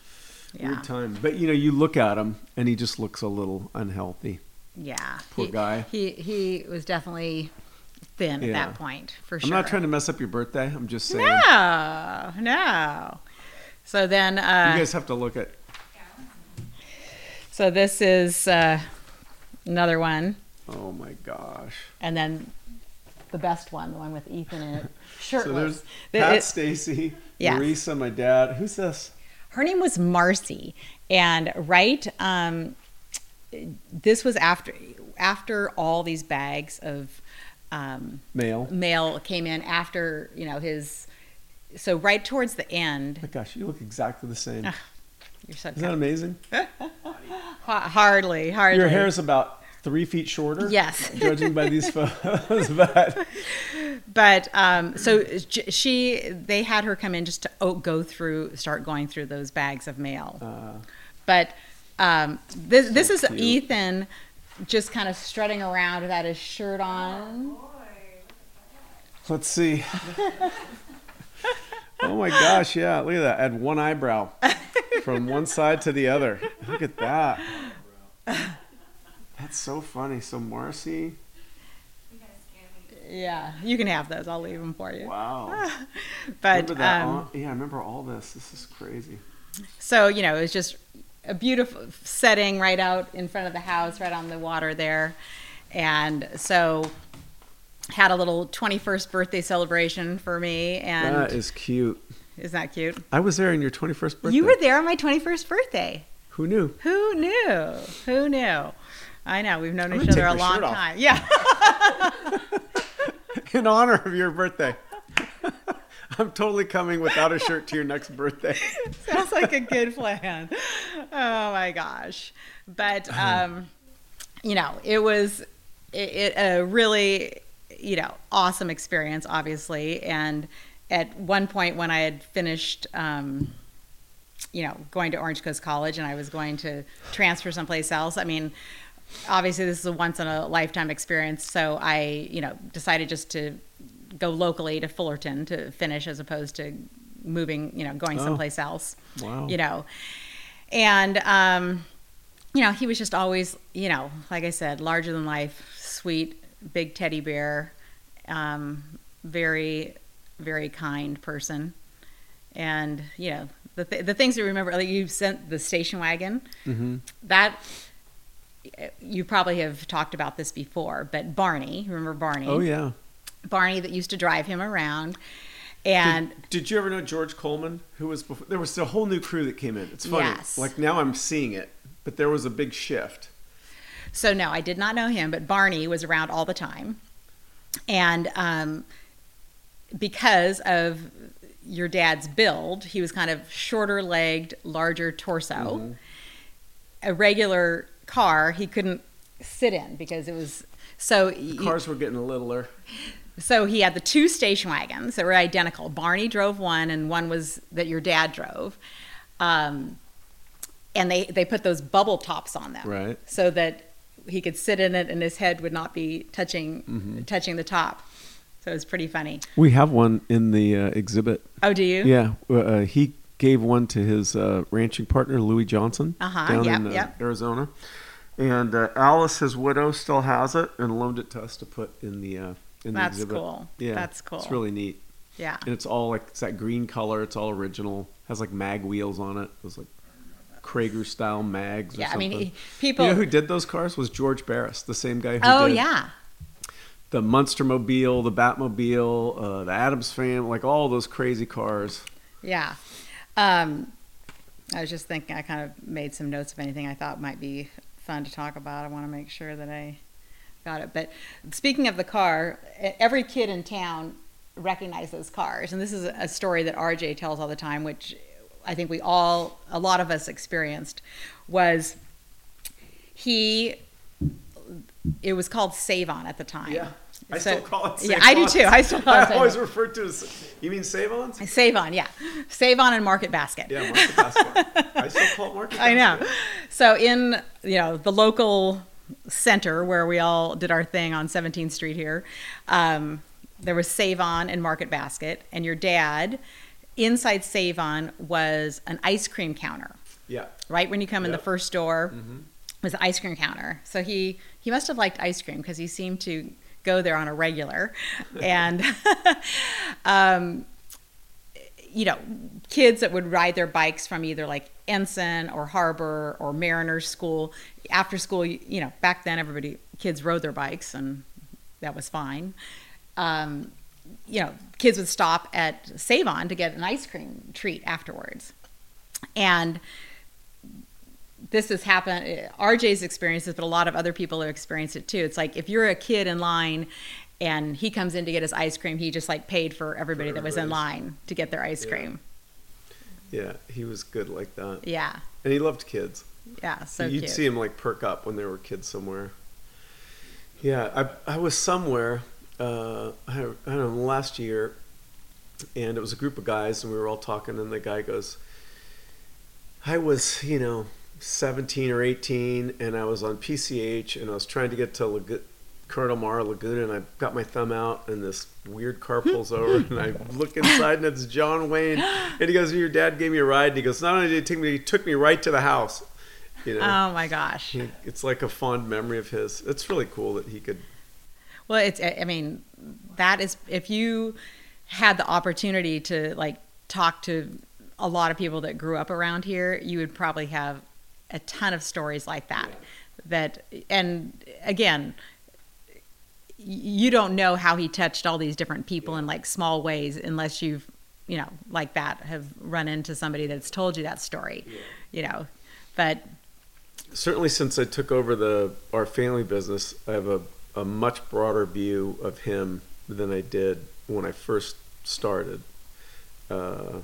Yeah. weird time. But you know, you look at him and he just looks a little unhealthy. Yeah. Poor he, guy. He he was definitely thin at that point for sure. I'm not trying to mess up your birthday. I'm just saying. No, no. So then, You uh, guys have to look at. So this is uh, another one, Oh my gosh. and then the best one, the one with Ethan in it, So there's Pat it- Stacy, Yes. Marisa, my dad. Who's this? her name was Marcy, and right, um, this was after after all these bags of um, Male. mail came in after you know his. So right towards the end, Oh my gosh, you look exactly the same. You're so Isn't that amazing? Hardly, hardly. Your hair is about three feet shorter. Yes. Judging by these photos, but but um, so she, they had her come in just to oh, go through, start going through those bags of mail. but um, this, this is cute. Ethan just kind of strutting around without his shirt on. let's see. Oh my gosh, yeah, look at that. I had one eyebrow from one side to the other. Look at that. That's so funny. So Marcy, Yeah, you can have those. I'll leave them for you. wow. But that? um, yeah, I remember all this. This is crazy. So, you know, it was just a beautiful setting right out in front of the house, right on the water there. And so had a little 21st birthday celebration for me and that is cute. Isn't that cute? I was there on your 21st birthday. You were there on my 21st birthday. Who knew? Who knew? Who knew? I know we've known I'm each other a long time. Yeah. In honor of your birthday. I'm totally coming without a shirt to your next birthday. Sounds like a good plan. Oh my gosh. But um, you know, it was it, it a really you know awesome experience, obviously. And at one point when I had finished. Um, you know, going to Orange Coast College and I was going to transfer someplace else. I mean, obviously this is a once in a lifetime experience. So I, you know, decided just to go locally to Fullerton to finish as opposed to moving, you know, going Oh. someplace else. Wow. You know, and, um, you know, he was just always, you know, like I said, larger than life, sweet, big teddy bear, um, very, very kind person. And, you know, the, th- the things you remember, like you sent the station wagon, that you probably have talked about this before, but Barney, remember Barney? Oh yeah. Barney that used to drive him around. And Did, did you ever know George Coleman? Who was before? There was a whole new crew that came in. It's funny. Yes. Like now I'm seeing it, but there was a big shift. So no, I did not know him, but Barney was around all the time, and um, because of your dad's build, he was kind of shorter legged, larger torso. A regular car he couldn't sit in because it was so. y- Cars were getting littler. so he had the two station wagons that were identical. Barney drove one, and one was that your dad drove. Um, and they they put those bubble tops on them, Right. So that he could sit in it and his head would not be touching Mm-hmm. touching the top. So it was pretty funny. We have one in the uh, exhibit. Oh, do you? Yeah, uh, he gave one to his uh, ranching partner Louis Johnson Uh-huh, down yep, in uh, yep. Arizona, and uh, Alice, his widow, still has it and loaned it to us to put in the uh, in That's the exhibit. cool. Yeah, That's cool. It's really neat, Yeah. and it's all like it's that green color. It's all original. Has like mag wheels on it. It was like Cragar style mags. Or Yeah, I mean, people- You know who did those cars was George Barris, the same guy who Oh did yeah. The Munster Mobile, the Batmobile, uh, the Addams Family, like all those crazy cars. Yeah. Um, I was just thinking, I kind of made some notes of anything I thought might be fun to talk about. I want to make sure that I got it. But speaking of the car, every kid in town recognized those cars. And this is a story that RJ tells all the time, which I think we all, a lot of us experienced, was he, it was called Save On at the time. I So- still call it. save Yeah, I do too. I still call it I always refer to it as. You mean Save-Ons? Save On, yeah. Save On and Market Basket. Yeah, Market Basket. I still call it Market I know. So in you know the local center where we all did our thing on 17th Street here, um, there was Save On and Market Basket, and your dad inside Save On was an ice cream counter. Yeah. Right when you come in the first door was the ice cream counter. So he he must have liked ice cream because he seemed to go there on a regular, and um, you know, kids that would ride their bikes from either like Ensign or Harbor or Mariners School after school. You, know, back then everybody kids rode their bikes and that was fine. Um, you know, kids would stop at Save On to get an ice cream treat afterwards, and this has happened rj's experiences but a lot of other people have experienced it too it's like if you're a kid in line and he comes in to get his ice cream he just like paid for everybody that was in line to get their ice Yeah. cream Yeah, he was good like that. yeah And he loved kids. yeah so You'd cute see him like perk up when there were kids somewhere. Yeah, I I was somewhere. Uh, I, I don't know last year, and it was a group of guys, and we were all talking, and the guy goes, "I was, you know, 17 or 18, and I was on PCH, and I was trying to get to Lagu- Colonel Mara Laguna, and I got my thumb out, and this weird car pulls over, and I look inside, and it's John Wayne, and he goes, "Your dad gave me a ride," and he goes, "Not only did he take me, he took me right to the house." You know, oh my gosh it's like a fond memory of his. It's really cool that he could. well it's I mean that is if you had the opportunity to like talk to a lot of people that grew up around here you would probably have a ton of stories like that. That and again you don't know how he touched all these different people in like small ways unless you've you know like that have run into somebody that's told you that story you know. But Certainly, since I took over the our family business, I have a, a much broader view of him than I did when I first started. Uh,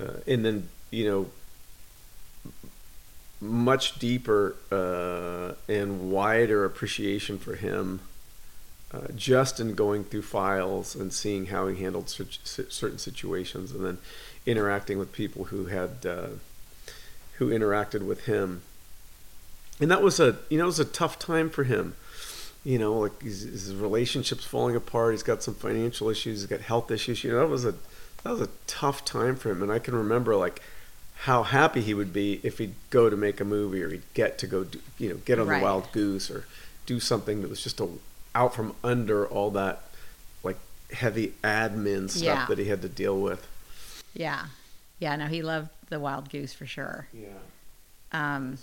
uh, and then, you know, much deeper uh, and wider appreciation for him uh, just in going through files and seeing how he handled cer- cer- certain situations and then interacting with people who had uh, who interacted with him. And that was a you know it was a tough time for him. You know like his, his relationships falling apart he's got some financial issues he's got health issues you know that was a that was a tough time for him. And i can remember like how happy he would be if he'd go to make a movie or he'd get to go do, you know get on Right. the wild goose or do something that was just a, out from under all that like heavy admin stuff Yeah. that he had to deal with. Yeah. Yeah no he loved the wild goose for sure. Yeah. Um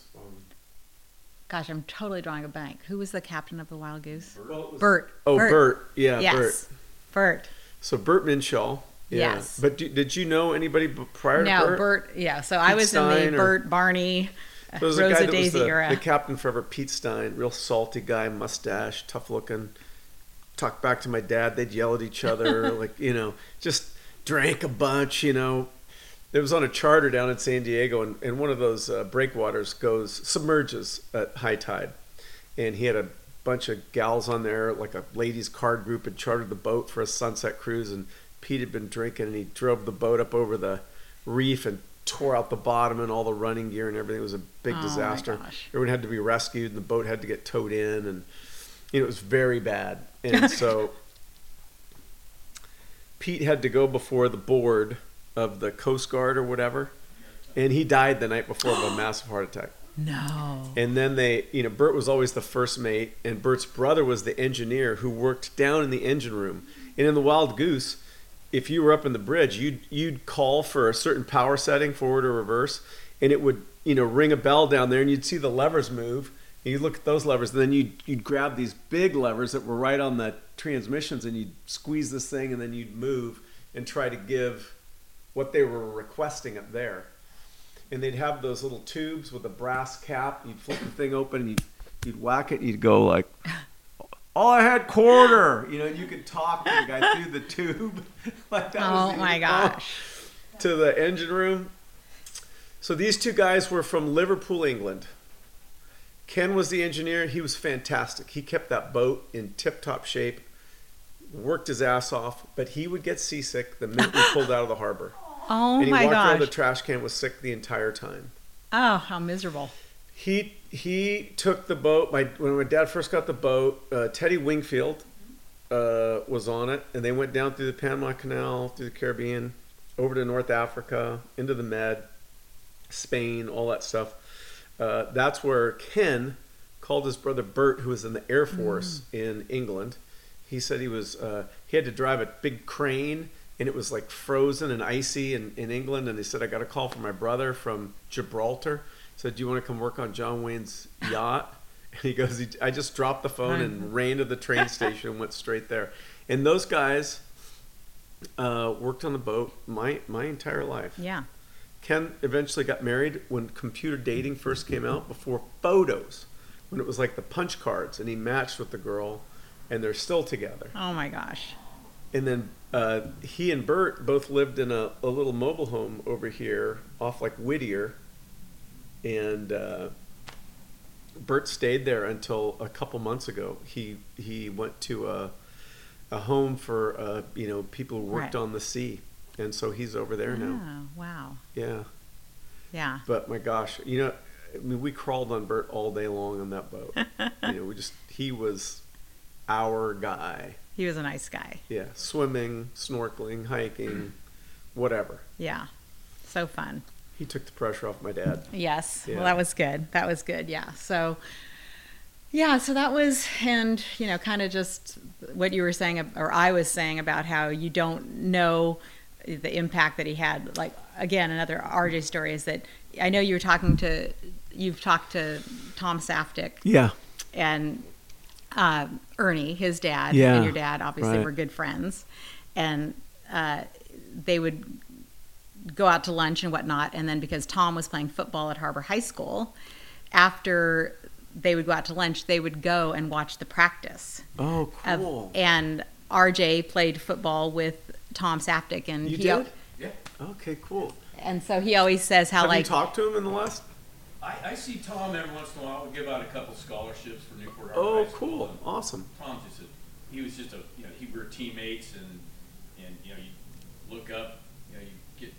gosh i'm totally drawing a blank. Who was the captain of the wild goose? Well, was- bert. Oh bert, yeah yes. Bert. Bert So Bert Minshall. Yeah. Yes. But do, did you know anybody prior no to Burt? bert yeah so i Pete was in Stein the or- bert barney There was a rosa guy that was daisy the, era the captain forever, Pete Stein, real salty guy, mustache, tough looking. Talk back to my dad. They'd yell at each other, like you know, just drank a bunch. You know, it was on a charter down in San Diego, and, and one of those uh, breakwaters goes submerges at high tide, and he had a bunch of gals on there, like a ladies' card group, had chartered the boat for a sunset cruise, and Pete had been drinking, and he drove the boat up over the reef and tore out the bottom and all the running gear and everything. It was a big Oh, disaster. Everyone had to be rescued, and the boat had to get towed in, and you know, it was very bad. And so Pete had to go before the board of the Coast Guard or whatever, and he died the night before of a massive heart attack. No. And then they, you know, Bert was always the first mate, and Bert's brother was the engineer who worked down in the engine room. And in the Wild Goose, if you were up in the bridge, you'd you'd call for a certain power setting, forward or reverse, and it would, you know, ring a bell down there, and you'd see the levers move. And you look at those levers, and then you'd you'd grab these big levers that were right on the transmissions, and you'd squeeze this thing, and then you'd move and try to give what they were requesting up there and they'd have those little tubes with a brass cap. You'd flip the thing open, and you'd, you'd whack it, and you'd go like, "All I had quarter," you know. You could talk to the guy through the tube, like that. was Oh the my gosh. To the engine room. So these two guys were from Liverpool, England. Ken was the engineer. He was fantastic. He kept that boat in tip-top shape. Worked his ass off, but he would get seasick the minute we pulled out of the harbor. Oh my god. and he my walked around the trash can was sick the entire time. Oh, how miserable. He he took the boat. My when my dad first got the boat, uh, Teddy Wingfield uh, was on it, and they went down through the Panama Canal, through the Caribbean, over to North Africa, into the Med, Spain, all that stuff. Uh, that's where Ken called his brother Bert, who was in the Air Force in England. He said he was uh, he had to drive a big crane, and it was like frozen and icy in, in England. And he said, "I got a call from my brother from Gibraltar." Said, "Do you want to come work on John Wayne's yacht?" And he goes, "I just dropped the phone and ran to the train station and went straight there." And those guys uh, worked on the boat my my entire life. Yeah. Ken eventually got married when computer dating first came out before photos, when it was like the punch cards, and he matched with the girl, and they're still together. Oh my gosh. And then uh, he and Bert both lived in a, a little mobile home over here off like Whittier, and uh, Bert stayed there until a couple months ago. He he went to a a home for uh, you know people who worked Right. on the sea, and so he's over there now. Oh, wow. Yeah. Yeah. But my gosh, you know, I mean, we crawled on Bert all day long on that boat. you know, we just he was our guy. He was a nice guy. Yeah, swimming, snorkeling, hiking, whatever. Yeah. So fun. He took the pressure off my dad. Yes. Yeah. Well, that was good. That was good. Yeah. So, yeah. So that was, and you know, kind of just what you were saying, or I was saying about how you don't know the impact that he had. Like again, another RJ story is that I know you were talking to, you've talked to Tom Saftig Yeah. and uh, Ernie, his dad, Yeah, and your dad obviously right. were good friends, and uh, they would go out to lunch and whatnot. And then because Tom was playing football at Harbor High School, after they would go out to lunch, they would go and watch the practice. Oh, of- cool. and RJ played football with Tom Saftig, and you he al- did? Yeah, Okay, cool. and so he always says how Have like Have you talked to him in the last? I, I see Tom every once in a while. We give out a couple scholarships for Newport Harbor Oh, High School, cool. and Awesome. Tom's just a, he was just a, you know, he we were teammates and, and, you know, you look up, you know, you get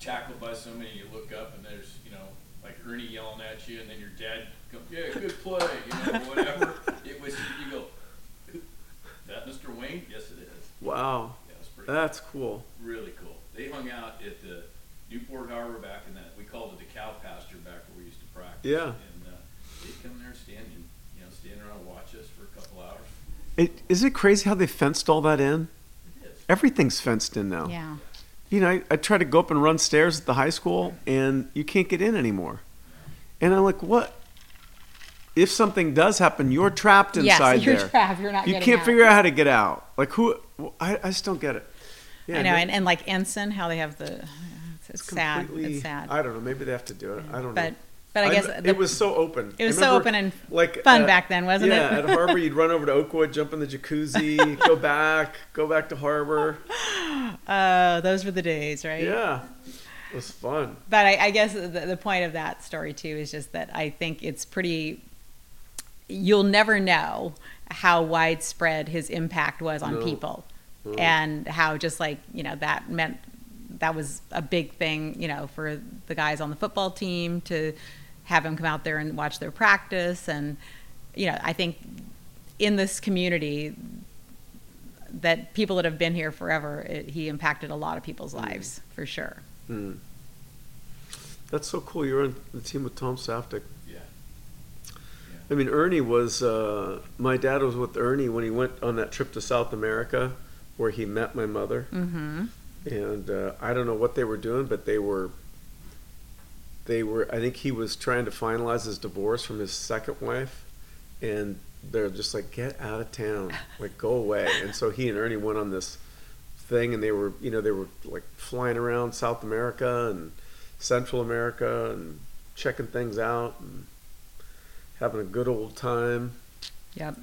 tackled by somebody, and you look up and there's, you know, like Ernie yelling at you and then your dad goes, yeah, good play, you know, whatever. It was, you go, that Mr. Wayne? Yes, it is. Wow. Yeah, it's pretty, That's cool. really cool. They hung out at the Newport Harbor back in that, we called it the cow pasture back where we used to practice. Yeah. And, uh, they'd come there and stand, and, you know, stand around and watch us for a couple hours. It, is it crazy how they fenced all that in? It is. Everything's fenced in now. yeah. You know, I, I try to go up and run stairs at the high school, and you can't get in anymore. And I'm like, what? If something does happen, you're trapped inside yes, you're there. trapped. You're not. you can't out. figure out how to get out. Like who? I, I just don't get it. Yeah, I know, and, and like Ensign, how they have the. It's, it's sad. It's sad. I don't know. Maybe they have to do it. I don't know. but but I guess I'm- the- it was so open. it was I so open and like fun uh, back then, wasn't yeah, it? Yeah, at Harbor, you'd run over to Oakwood, jump in the jacuzzi, go back, go back to Harbor. Uh, those were the days, right? Yeah, it was fun. But I, I guess the, the point of that story too is just that I think it's pretty. You'll never know how widespread his impact was on No. people, No. and how just like you know that meant that was a big thing, you know, for the guys on the football team to have him come out there and watch their practice. And, you know, I think in this community, that people that have been here forever, it, he impacted a lot of people's lives for sure. That's so cool. You're on the team with Tom Saftig. Yeah. I mean, Ernie was. Uh, my dad was with Ernie when he went on that trip to South America, where he met my mother. Mm-hmm. And uh, I don't know what they were doing, but they were. They were. I think he was trying to finalize his divorce from his second wife, and they're just like, "Get out of town! Like, go away!" And so he and Ernie went on this thing, and they were, you know, they were like flying around South America and Central America and checking things out and having a good old time. Yep.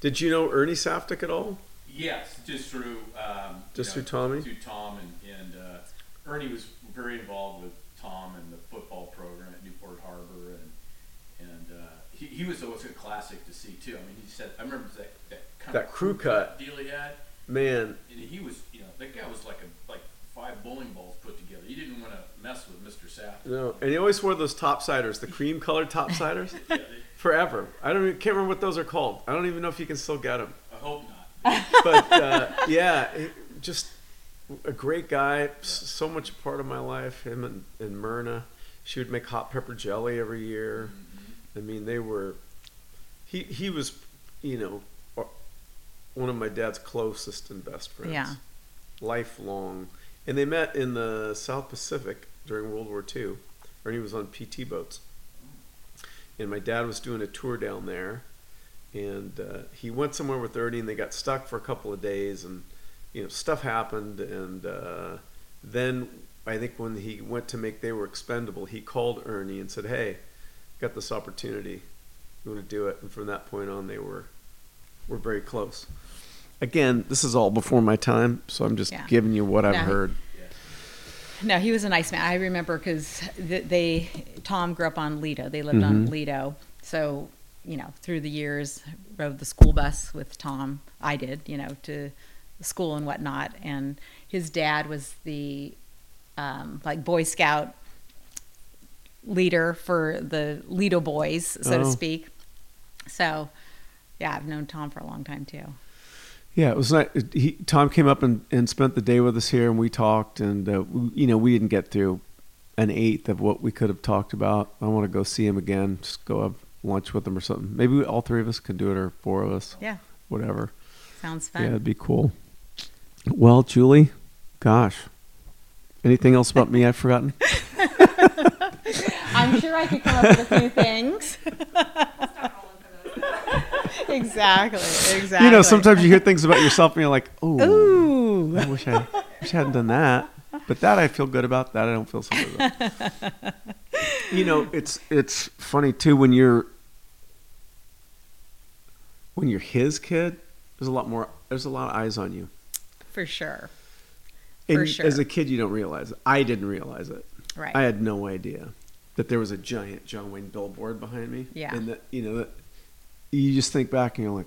Did you know Ernie Saftig at all? Yes, just through um, Just you through Tommy? Through Tom and and uh, Ernie was very involved with Tom and the football program at Newport Harbor, and and uh, he, he was always a classic to see too. I mean, he said I remember that that kind That of crew cut. deal he had, Man, and he was you know that guy was like a like five bowling balls put together. You didn't want to mess with Mr. Sapp. no, and he always wore those topsiders, the cream colored topsiders, Yeah, they, forever. I don't, even, can't remember what those are called. I don't even know if you can still get them. I hope not. But uh, yeah, just a great guy. s- So much part of my life. Him and, and Myrna, she would make hot pepper jelly every year. I mean, they were. He he was, you know, uh, one of my dad's closest and best friends. Yeah. Lifelong, and they met in the South Pacific during World War II. Ernie was on PT boats, and my dad was doing a tour down there, and uh, he went somewhere with Ernie, and they got stuck for a couple of days, and you know stuff happened, and uh, then I think when he went to make They Were Expendable, he called Ernie and said, "Hey, got this opportunity, you want to do it?" And from that point on, they were were very close. Again, this is all before my time, so I'm just Yeah. giving you what I've No, he- heard. No, he was a nice man. I remember because they Tom grew up on Lido. They lived on Lido, so you know through the years rode the school bus with Tom. I did, you know, to school and whatnot. And his dad was the um, like Boy Scout leader for the Lido boys, so to Oh. speak. So yeah, I've known Tom for a long time too. Yeah, it was nice. He, Tom came up and, and spent the day with us here, and we talked. And uh, we, you know, we didn't get through an eighth of what we could have talked about. I want to go see him again. Just go have lunch with him or something. Maybe we, all three of us could do it, or four of us. Yeah, Whatever. sounds fun. Yeah, it'd be cool. Well, Julie, gosh, anything else about me I've forgotten? I'm sure I could come up with a few things. exactly, exactly. You know, sometimes you hear things about yourself, and you're like, "Oh, Ooh. I wish I, wish I hadn't done that." But that I feel good about. That I don't feel so good about. you know, it's it's funny too when you're when you're his kid. There's a lot more. There's a lot of eyes on you. For sure. And For as a kid, you don't realize it. I didn't realize it. Right. I had no idea that there was a giant John Wayne billboard behind me. Yeah. And that you know that you just think back and you're like,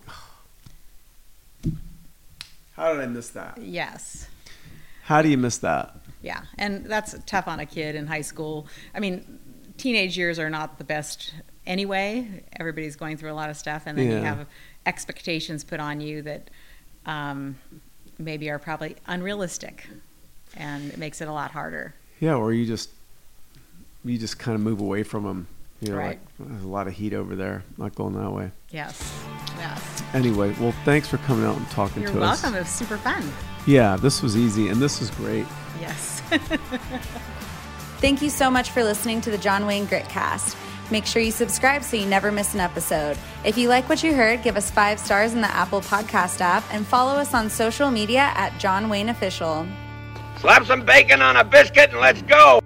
how did I miss that? yes. How do you miss that? Yeah. And that's tough on a kid in high school. I mean, teenage years are not the best anyway. Everybody's going through a lot of stuff, and then you have expectations put on you that um, maybe are probably unrealistic, and it makes it a lot harder. Yeah, or you just you just kind of move away from them. You know, Right. like there's a lot of heat over there. Not going that way. Yes. Yes. Anyway, well, thanks for coming out and talking You're to welcome. us. You're welcome. It was super fun. Yeah, this was easy, and this was great. Yes. Thank you so much for listening to the John Wayne Gritcast. Make sure you subscribe so you never miss an episode. If you like what you heard, give us five stars in the Apple Podcast app and follow us on social media at John Wayne Official. Slap some bacon on a biscuit and let's go.